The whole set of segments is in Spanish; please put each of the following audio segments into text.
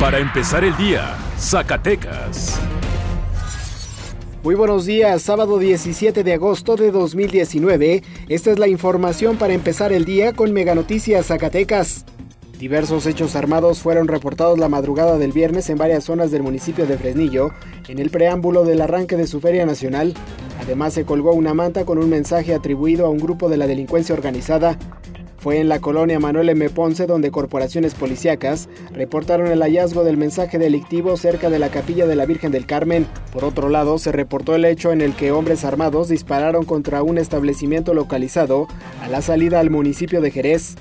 Para empezar el día, Zacatecas. Muy buenos días, sábado 17 de agosto de 2019. Esta es la información para empezar el día con Mega Noticias Zacatecas. Diversos hechos armados fueron reportados la madrugada del viernes en varias zonas del municipio de Fresnillo, en el preámbulo del arranque de su Feria Nacional. Además se colgó una manta con un mensaje atribuido a un grupo de la delincuencia organizada. Fue en la colonia Manuel M. Ponce donde corporaciones policíacas reportaron el hallazgo del mensaje delictivo cerca de la capilla de la Virgen del Carmen. Por otro lado, se reportó el hecho en el que hombres armados dispararon contra un establecimiento localizado a la salida al municipio de Jerez.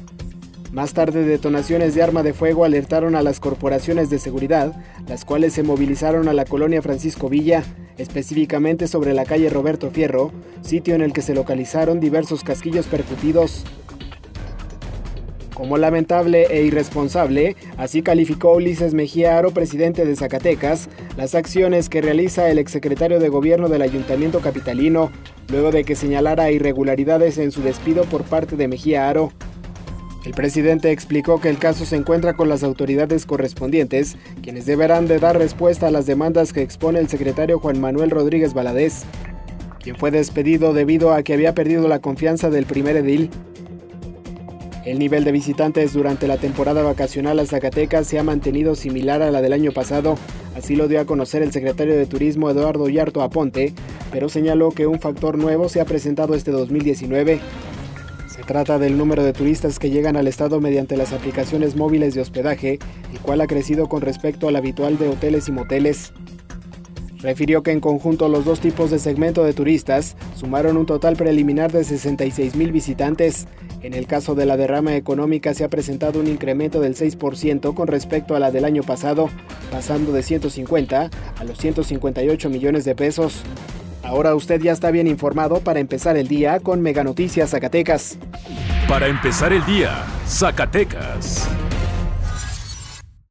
Más tarde, detonaciones de arma de fuego alertaron a las corporaciones de seguridad, las cuales se movilizaron a la colonia Francisco Villa, específicamente sobre la calle Roberto Fierro, sitio en el que se localizaron diversos casquillos percutidos como lamentable e irresponsable, así calificó Ulises Mejía Aro, presidente de Zacatecas, las acciones que realiza el exsecretario de gobierno del ayuntamiento capitalino, luego de que señalara irregularidades en su despido por parte de Mejía Aro. El presidente explicó que el caso se encuentra con las autoridades correspondientes, quienes deberán de dar respuesta a las demandas que expone el secretario Juan Manuel Rodríguez Valadez, quien fue despedido debido a que había perdido la confianza del primer edil. El nivel de visitantes durante la temporada vacacional a Zacatecas se ha mantenido similar a la del año pasado, así lo dio a conocer el secretario de Turismo Eduardo Yarto Aponte, pero señaló que un factor nuevo se ha presentado este 2019. Se trata del número de turistas que llegan al estado mediante las aplicaciones móviles de hospedaje, el cual ha crecido con respecto al habitual de hoteles y moteles. Refirió que en conjunto los dos tipos de segmento de turistas sumaron un total preliminar de 66 mil visitantes, en el caso de la derrama económica se ha presentado un incremento del 6% con respecto a la del año pasado, pasando de 150 a los 158 millones de pesos. Ahora usted ya está bien informado para empezar el día con Mega Noticias Zacatecas. Para empezar el día, Zacatecas.